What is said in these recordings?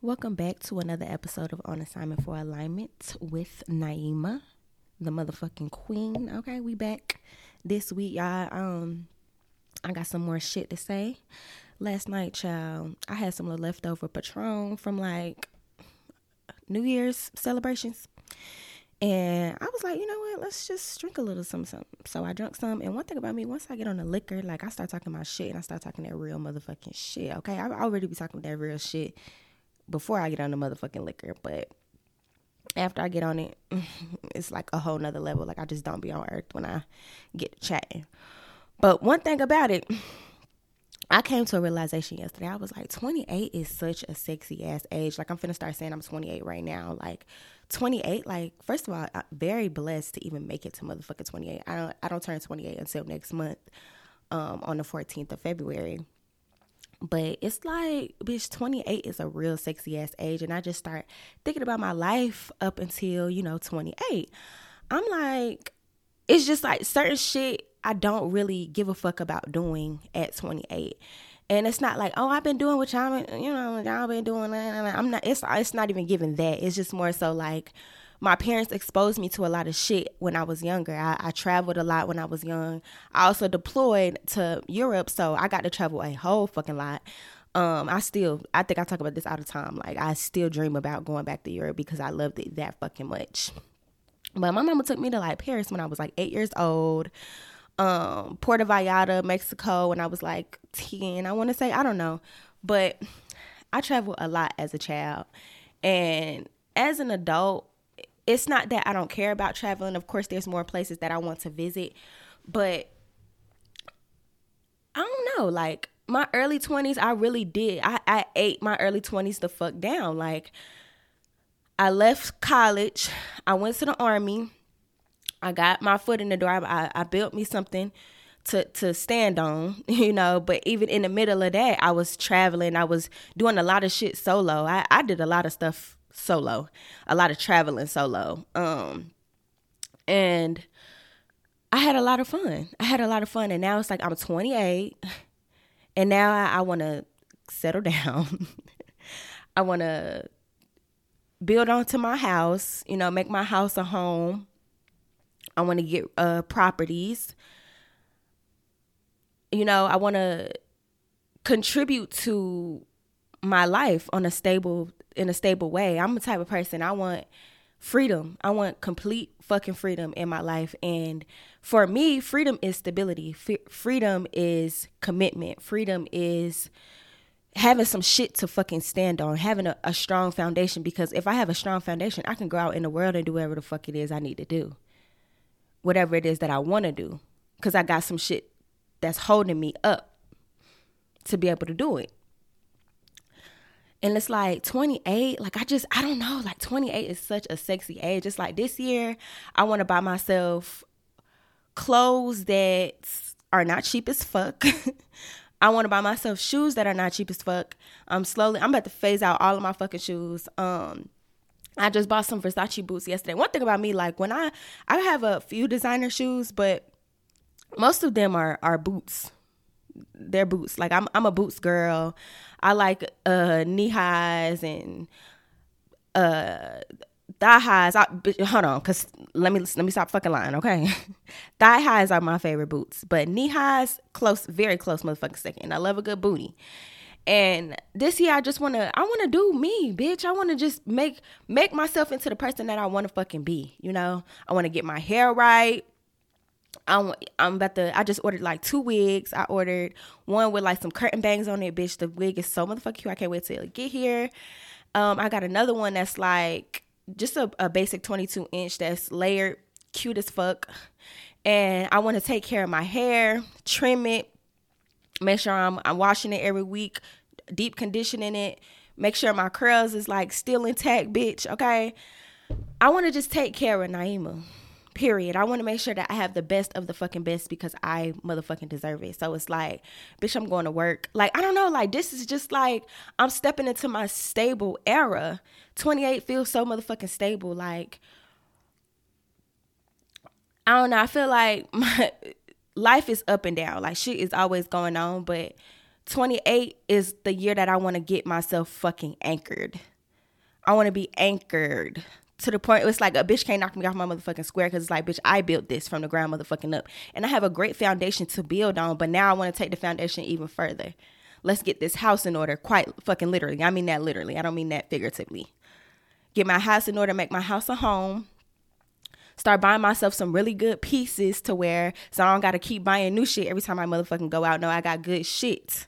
Welcome back to another episode of On Assignment for Alignment with Naima, the motherfucking queen. Okay, we back this week, y'all. Um, I got some more shit to say. Last night, child, I had some little leftover Patron from like New Year's celebrations. And I was like, you know what? Let's just drink a little something, something. So I drank some. And one thing about me, once I get on the liquor, like I start talking about shit and I start talking that real motherfucking shit. Okay, I already be talking that real shit before I get on the motherfucking liquor, but after I get on it, it's like a whole nother level. Like I just don't be on earth when I get chatting. But one thing about it, I came to a realization yesterday. I was like, 28 is such a sexy ass age. Like I'm finna start saying I'm 28 right now. Like 28, like first of all, I'm very blessed to even make it to motherfucking 28. I don't I don't turn 28 until next month, um, on the 14th of February. But it's like, bitch, 28 is a real sexy ass age. And I just start thinking about my life up until, you know, 28. I'm like, it's just like certain shit I don't really give a fuck about doing at 28. And it's not like, oh, I've been doing what y'all, been, you know, y'all been doing. I'm not. It's it's not even giving that. It's just more so like, my parents exposed me to a lot of shit when I was younger. I, I, traveled a lot when I was young. I also deployed to Europe, so I got to travel a whole fucking lot. Um, I still, I think I talk about this all the time. Like, I still dream about going back to Europe because I loved it that fucking much. But my mama took me to like Paris when I was like eight years old. Um, Puerto Vallarta, Mexico, when I was like 10, I want to say, I don't know. But I traveled a lot as a child. And as an adult, it's not that I don't care about traveling. Of course, there's more places that I want to visit, but I don't know. Like my early 20s, I really did. I, I ate my early 20s the fuck down. Like I left college, I went to the army, I got my foot in the door, I, I built me something to to stand on, you know. But even in the middle of that, I was traveling. I was doing a lot of shit solo. I, I did a lot of stuff solo, a lot of traveling solo. Um, and I had a lot of fun. I had a lot of fun, and now it's like I'm 28, and now I, I want to settle down. I want to build onto my house. You know, make my house a home. I want to get uh, properties. You know, I want to contribute to my life on a stable in a stable way. I'm the type of person I want freedom. I want complete fucking freedom in my life. And for me, freedom is stability. F- freedom is commitment. Freedom is having some shit to fucking stand on, having a, a strong foundation. Because if I have a strong foundation, I can go out in the world and do whatever the fuck it is I need to do. Whatever it is that I want to do. Because I got some shit that's holding me up to be able to do it. And it's like 28, like I just, I don't know, like 28 is such a sexy age. It's like this year, I want to buy myself clothes that are not cheap as fuck. I want to buy myself shoes that are not cheap as fuck. I'm slowly, I'm about to phase out all of my fucking shoes. Um, I just bought some Versace boots yesterday. One thing about me, like when I, I have a few designer shoes, but most of them are are boots they're boots. Like I'm I'm a boots girl. I like uh knee highs and uh thigh highs. I, hold on, cause let me let me stop fucking lying, okay? thigh highs are my favorite boots, but knee highs close, very close, motherfucking second. I love a good booty. And this year, I just wanna, I wanna do me, bitch. I wanna just make make myself into the person that I wanna fucking be. You know, I wanna get my hair right. I'm I'm about to I just ordered like two wigs. I ordered one with like some curtain bangs on it, bitch. The wig is so motherfucking cute. I can't wait till it get here. Um, I got another one that's like just a, a basic 22 inch that's layered, cute as fuck. And I want to take care of my hair, trim it, make sure I'm I'm washing it every week, deep conditioning it, make sure my curls is like still intact, bitch. Okay. I want to just take care of Naima period. I want to make sure that I have the best of the fucking best because I motherfucking deserve it. So it's like, bitch, I'm going to work. Like, I don't know, like this is just like I'm stepping into my stable era. 28 feels so motherfucking stable. Like, I don't know. I feel like my life is up and down. Like shit is always going on, but 28 is the year that I want to get myself fucking anchored. I want to be anchored to the point it's like a bitch can't knock me off my motherfucking square because it's like, bitch, I built this from the ground motherfucking up. And I have a great foundation to build on, but now I want to take the foundation even further. Let's get this house in order, quite fucking literally. I mean that literally. I don't mean that figuratively. Get my house in order, make my house a home. Start buying myself some really good pieces to wear so I don't gotta keep buying new shit every time I motherfucking go out. No, I got good shit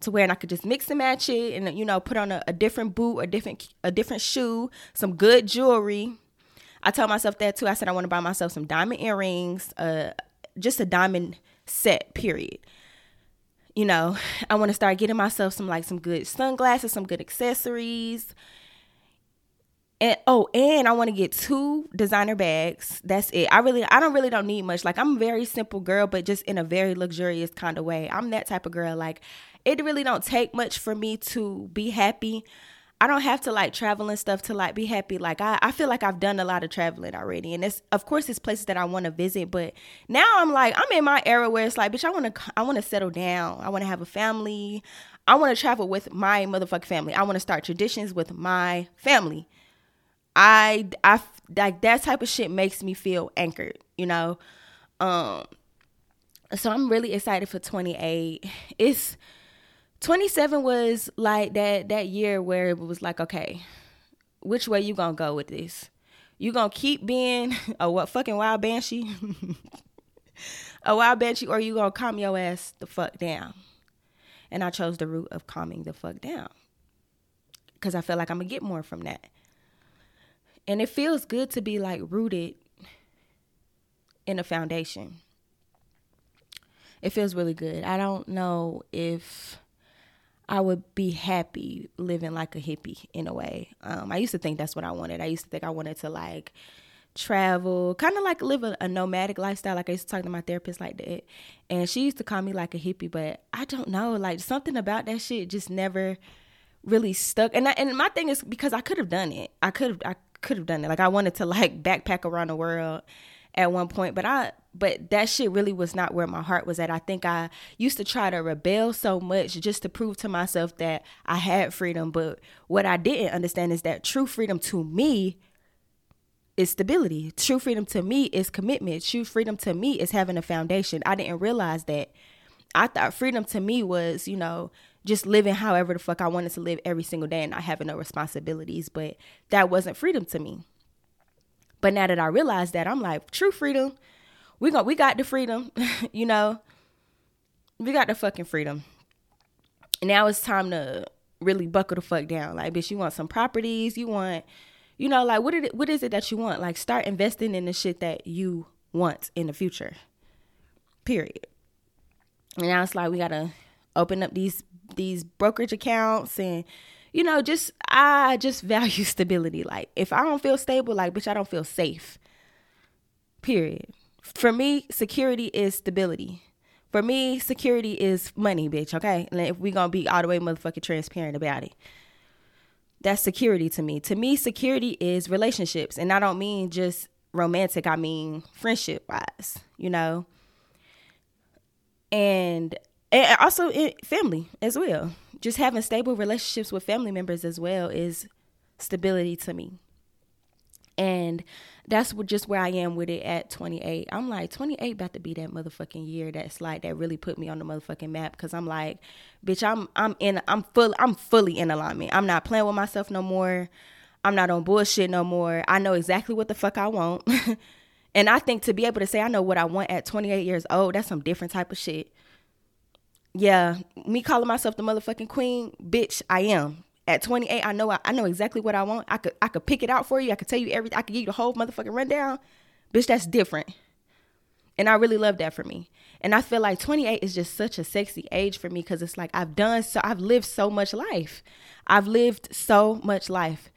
to wear and I could just mix and match it and you know put on a, a different boot, a different a different shoe, some good jewelry. I told myself that too. I said I want to buy myself some diamond earrings, uh, just a diamond set. Period. You know, I want to start getting myself some like some good sunglasses, some good accessories. And oh, and I want to get two designer bags. That's it. I really I don't really don't need much. Like I'm a very simple girl, but just in a very luxurious kind of way. I'm that type of girl. Like it really don't take much for me to be happy. I don't have to like travel and stuff to like be happy. Like I, I feel like I've done a lot of traveling already. And it's of course it's places that I want to visit, but now I'm like, I'm in my era where it's like, bitch, I wanna I wanna settle down. I wanna have a family. I wanna travel with my motherfucking family. I wanna start traditions with my family. I I like that type of shit makes me feel anchored, you know? Um so I'm really excited for 28. It's 27 was like that that year where it was like, okay, which way you gonna go with this? You gonna keep being a what fucking wild banshee? a wild banshee, or you gonna calm your ass the fuck down? And I chose the route of calming the fuck down. Cause I feel like I'm gonna get more from that. And it feels good to be like rooted in a foundation. It feels really good. I don't know if I would be happy living like a hippie in a way. Um, I used to think that's what I wanted. I used to think I wanted to like travel, kind of like live a, a, nomadic lifestyle. Like I used to talk to my therapist like that, and she used to call me like a hippie, but I don't know, like something about that shit just never really stuck. And I, and my thing is because I could have done it. I could have I could have done it. Like I wanted to like backpack around the world at one point, but I but that shit really was not where my heart was at. I think I used to try to rebel so much just to prove to myself that I had freedom, but what I didn't understand is that true freedom to me is stability. True freedom to me is commitment. True freedom to me is having a foundation. I didn't realize that. I thought freedom to me was, you know, just living however the fuck I wanted to live every single day and not having no responsibilities, but that wasn't freedom to me. But now that I realize that, I'm like, true freedom, we got we got the freedom, you know. We got the fucking freedom. Now it's time to really buckle the fuck down. Like, bitch, you want some properties, you want, you know, like what it what is it that you want? Like start investing in the shit that you want in the future. Period. And now it's like we gotta open up these these brokerage accounts and you know, just I just value stability. Like if I don't feel stable, like bitch, I don't feel safe. Period. For me, security is stability. For me, security is money, bitch. Okay, and if we gonna be all the way motherfucking transparent about it, that's security to me. To me, security is relationships, and I don't mean just romantic. I mean friendship wise. You know, and and also eh, family as well just having stable relationships with family members as well is stability to me. And that's what, just where I am with it at 28. I'm like 28 about to be that motherfucking year that's like that really put me on the motherfucking map because I'm like, bitch, I'm I'm in I'm full I'm fully in alignment. I'm not playing with myself no more. I'm not on bullshit no more. I know exactly what the fuck I want. and I think to be able to say I know what I want at 28 years old, that's some different type of shit yeah, me calling myself the motherfucking queen, bitch, I am. At 28, I know I, I know exactly what I want. I could I could pick it out for you. I could tell you everything. I could give you the whole motherfucking rundown. Bitch, that's different. And I really love that for me. And I feel like 28 is just such a sexy age for me because it's like I've done so I've lived so much life. I've lived so much life.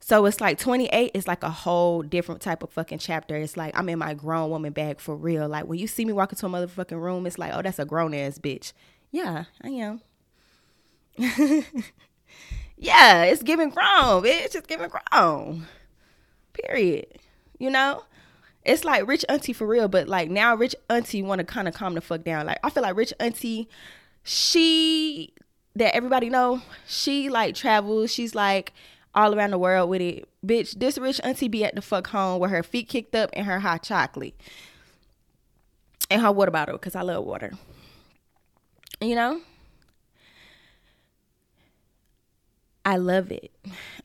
So it's like 28 is like a whole different type of fucking chapter. It's like I'm in my grown woman bag for real. Like when you see me walk into a motherfucking room, it's like, oh, that's a grown ass bitch. Yeah, I am. yeah, it's giving grown, bitch. It's giving grown. Period. You know? It's like rich auntie for real, but like now rich auntie want to kind of calm the fuck down. Like I feel like rich auntie, she that everybody know, she like travels. She's like all around the world with it. Bitch, this rich auntie be at the fuck home with her feet kicked up and her hot chocolate and her water bottle because I love water. You know? I love it.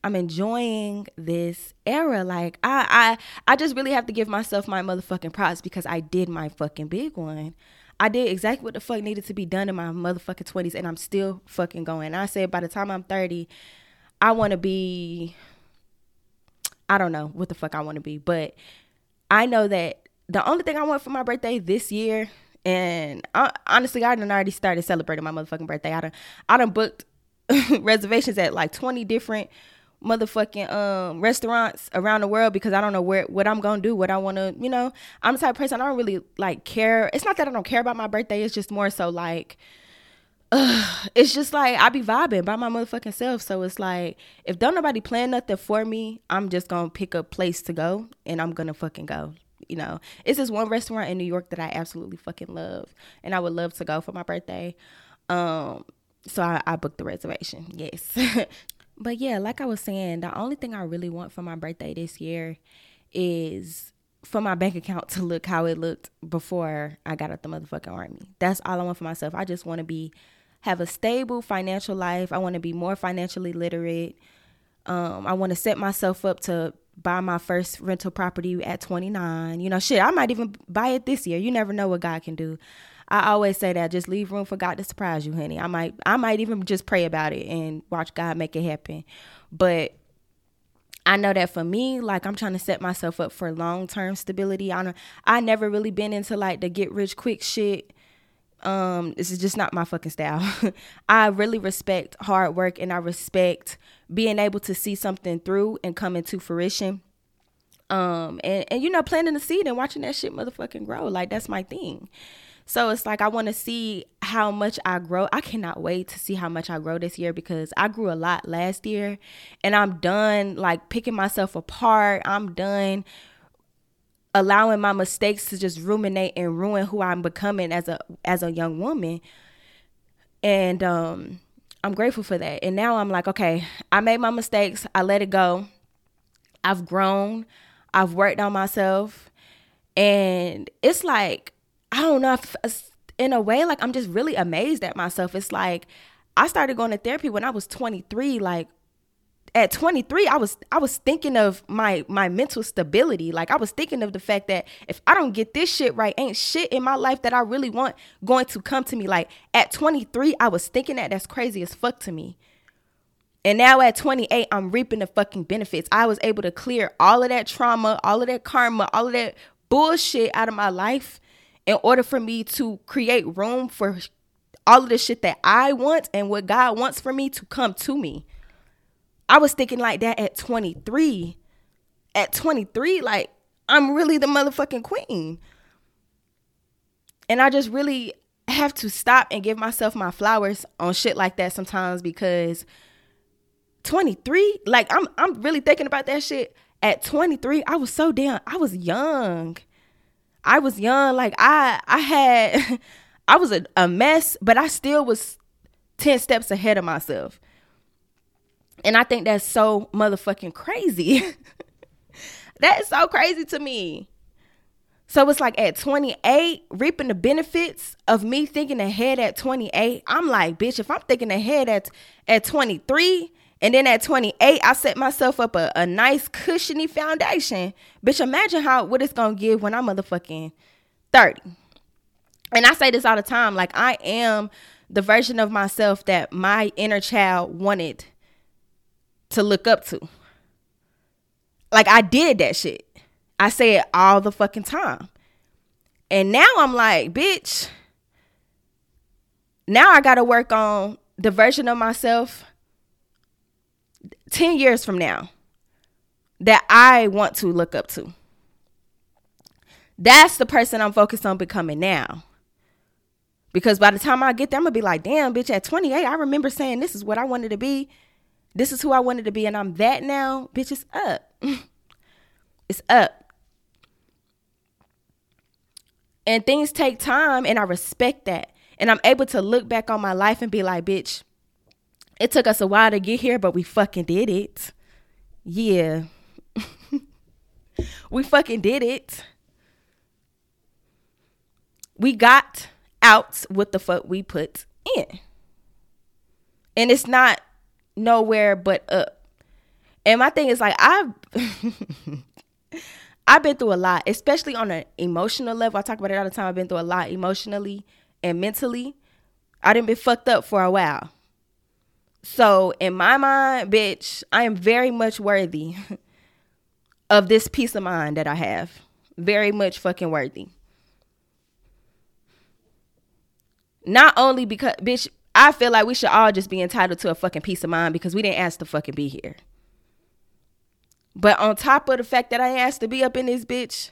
I'm enjoying this era. Like I I I just really have to give myself my motherfucking props because I did my fucking big one. I did exactly what the fuck needed to be done in my motherfucking 20s and I'm still fucking going. I said by the time I'm 30, I want to be I don't know what the fuck I want to be, but I know that the only thing I want for my birthday this year and I, honestly, I done already started celebrating my motherfucking birthday. I done, I done booked reservations at like 20 different motherfucking um restaurants around the world because I don't know where what I'm gonna do, what I wanna, you know. I'm the type of person I don't really like care. It's not that I don't care about my birthday, it's just more so like uh, it's just like I be vibing by my motherfucking self. So it's like if don't nobody plan nothing for me, I'm just gonna pick a place to go and I'm gonna fucking go. You know, it's this one restaurant in New York that I absolutely fucking love, and I would love to go for my birthday. Um, so I, I booked the reservation. Yes. but yeah, like I was saying, the only thing I really want for my birthday this year is for my bank account to look how it looked before I got out the motherfucking army. That's all I want for myself. I just want to be have a stable financial life. I want to be more financially literate. Um, I want to set myself up to buy my first rental property at 29. You know, shit, I might even buy it this year. You never know what God can do. I always say that just leave room for God to surprise you, honey. I might I might even just pray about it and watch God make it happen. But I know that for me, like I'm trying to set myself up for long term stability. I I never really been into like the get rich quick shit. Um, this is just not my fucking style. I really respect hard work and I respect being able to see something through and come into fruition. Um, and, and you know, planting the seed and watching that shit motherfucking grow. Like that's my thing. So it's like I want to see how much I grow. I cannot wait to see how much I grow this year because I grew a lot last year and I'm done like picking myself apart. I'm done allowing my mistakes to just ruminate and ruin who I'm becoming as a as a young woman. And um I'm grateful for that. And now I'm like, okay, I made my mistakes. I let it go. I've grown. I've worked on myself. And it's like I don't know if in a way like I'm just really amazed at myself. It's like I started going to therapy when I was 23 like at 23 I was I was thinking of my my mental stability. Like I was thinking of the fact that if I don't get this shit right, ain't shit in my life that I really want going to come to me. Like at 23 I was thinking that that's crazy as fuck to me. And now at 28, I'm reaping the fucking benefits. I was able to clear all of that trauma, all of that karma, all of that bullshit out of my life in order for me to create room for all of the shit that I want and what God wants for me to come to me. I was thinking like that at 23. At 23, like I'm really the motherfucking queen. And I just really have to stop and give myself my flowers on shit like that sometimes because 23, like I'm I'm really thinking about that shit. At 23, I was so damn I was young. I was young. Like I I had I was a, a mess, but I still was 10 steps ahead of myself. And I think that's so motherfucking crazy. that is so crazy to me. So it's like at 28, reaping the benefits of me thinking ahead at 28. I'm like, bitch, if I'm thinking ahead at at 23, and then at 28, I set myself up a, a nice cushiony foundation. Bitch, imagine how what it's gonna give when I'm motherfucking 30. And I say this all the time. Like I am the version of myself that my inner child wanted to look up to. Like I did that shit. I say it all the fucking time. And now I'm like, bitch, now I gotta work on the version of myself 10 years from now that I want to look up to. That's the person I'm focused on becoming now. Because by the time I get there, I'm gonna be like, damn, bitch, at 28, I remember saying this is what I wanted to be. This is who I wanted to be, and I'm that now. Bitch, it's up. it's up. And things take time, and I respect that. And I'm able to look back on my life and be like, bitch, It took us a while to get here, but we fucking did it. Yeah. we fucking did it. We got out what the fuck we put in. And it's not nowhere but up. And my thing is like I've I've been through a lot, especially on an emotional level. I talk about it all the time. I've been through a lot emotionally and mentally. I didn't been fucked up for a while. So in my mind, bitch, I am very much worthy of this peace of mind that I have. Very much fucking worthy. Not only because bitch, I feel like we should all just be entitled to a fucking peace of mind because we didn't ask to fucking be here. But on top of the fact that I asked to be up in this bitch,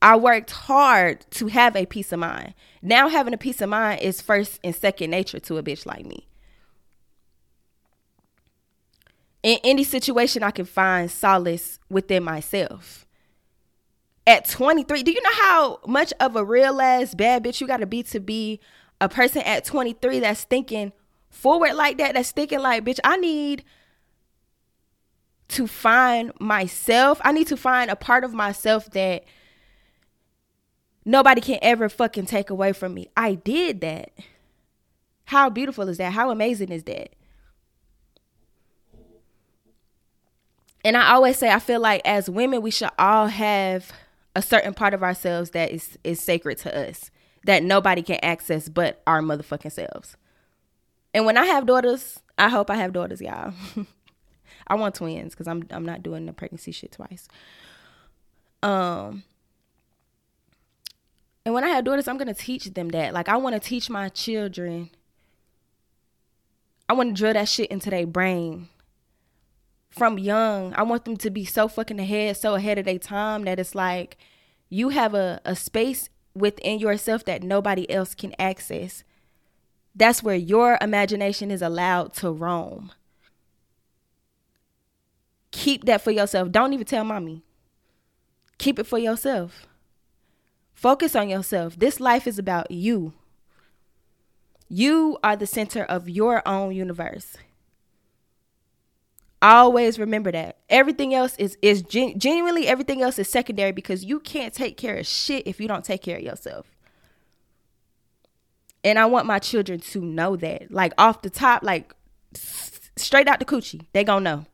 I worked hard to have a peace of mind. Now having a peace of mind is first and second nature to a bitch like me. In any situation, I can find solace within myself. At 23, do you know how much of a real ass bad bitch you gotta be to be a person at 23 that's thinking forward like that, that's thinking like, bitch, I need to find myself. I need to find a part of myself that nobody can ever fucking take away from me. I did that. How beautiful is that? How amazing is that? And I always say I feel like as women we should all have a certain part of ourselves that is is sacred to us that nobody can access but our motherfucking selves. And when I have daughters, I hope I have daughters, y'all. I want twins because I'm I'm not doing the pregnancy shit twice. Um and when I have daughters, I'm gonna teach them that. Like I wanna teach my children. I wanna drill that shit into their brain from young. I want them to be so fucking ahead, so ahead of their time that it's like you have a, a space within yourself that nobody else can access. That's where your imagination is allowed to roam. Keep that for yourself. Don't even tell mommy. Keep it for yourself. Focus on yourself. This life is about you. You are the center of your own universe. Always remember that. Everything else is is gen- genuinely everything else is secondary because you can't take care of shit if you don't take care of yourself. And I want my children to know that. Like off the top, like straight out the coochie. They gonna know.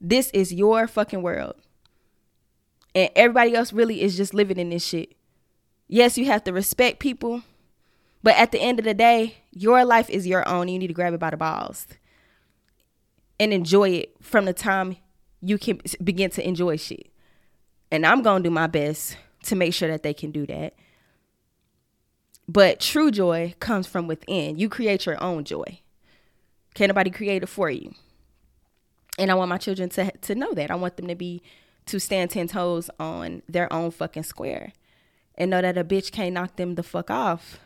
This is your fucking world. And everybody else really is just living in this shit. Yes, you have to respect people, but at the end of the day, your life is your own. You need to grab it by the balls and enjoy it from the time you can begin to enjoy shit. And I'm going to do my best to make sure that they can do that. But true joy comes from within. You create your own joy. Can't nobody create it for you and I want my children to to know that. I want them to be to stand ten toes on their own fucking square, and know that a bitch can't knock them the fuck off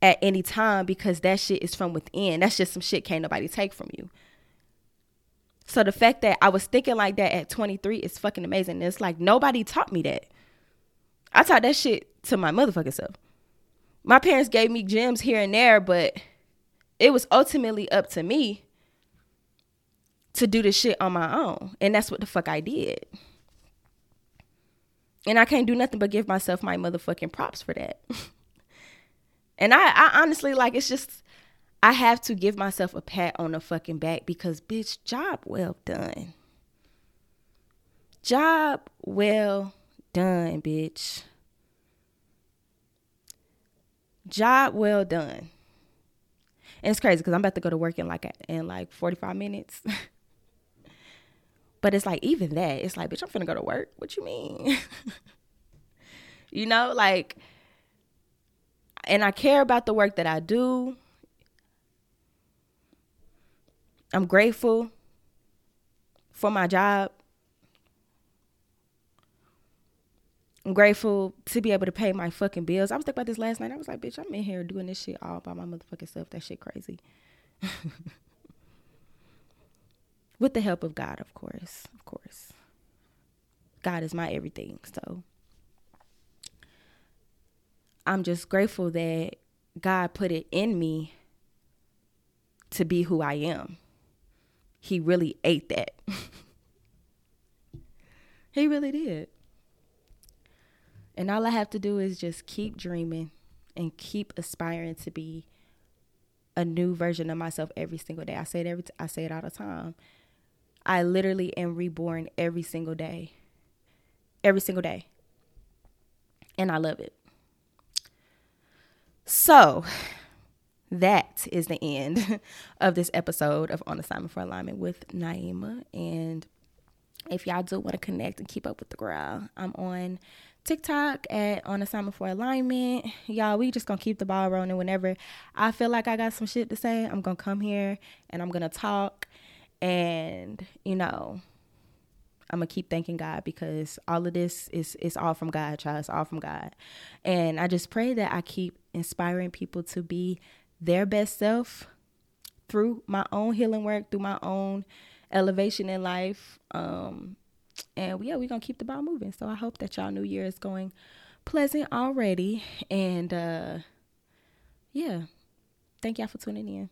at any time because that shit is from within. That's just some shit can't nobody take from you. So the fact that I was thinking like that at 23 is fucking amazing. It's like nobody taught me that. I taught that shit to my motherfucking self. My parents gave me gems here and there, but it was ultimately up to me to do this shit on my own. And that's what the fuck I did. And I can't do nothing but give myself my motherfucking props for that. and I, I honestly like it's just I have to give myself a pat on the fucking back because bitch, job well done. Job well done, bitch. Job well done. And it's crazy because I'm about to go to work in like in like 45 minutes. But it's like even that, it's like, bitch, I'm finna go to work. What you mean? you know, like and I care about the work that I do. I'm grateful for my job. I'm grateful to be able to pay my fucking bills. I was thinking about this last night. I was like, bitch, I'm in here doing this shit all by my motherfucking self. That shit crazy. with the help of God, of course. Of course. God is my everything. So I'm just grateful that God put it in me to be who I am. He really ate that. he really did. And all I have to do is just keep dreaming and keep aspiring to be a new version of myself every single day. I say it every t- I say it all the time. I literally am reborn every single day. Every single day. And I love it. So, that is the end of this episode of On Assignment for Alignment with Naima. And if y'all do want to connect and keep up with the girl, I'm on TikTok at On Assignment for Alignment. Y'all, we just gonna keep the ball rolling. Whenever I feel like I got some shit to say, I'm gonna come here and I'm gonna talk. And, you know, I'm gonna keep thanking God because all of this is is all from God, child. It's all from God. And I just pray that I keep inspiring people to be their best self through my own healing work, through my own elevation in life. Um, and yeah, we're gonna keep the ball moving. So I hope that y'all new year is going pleasant already. And uh yeah. Thank y'all for tuning in.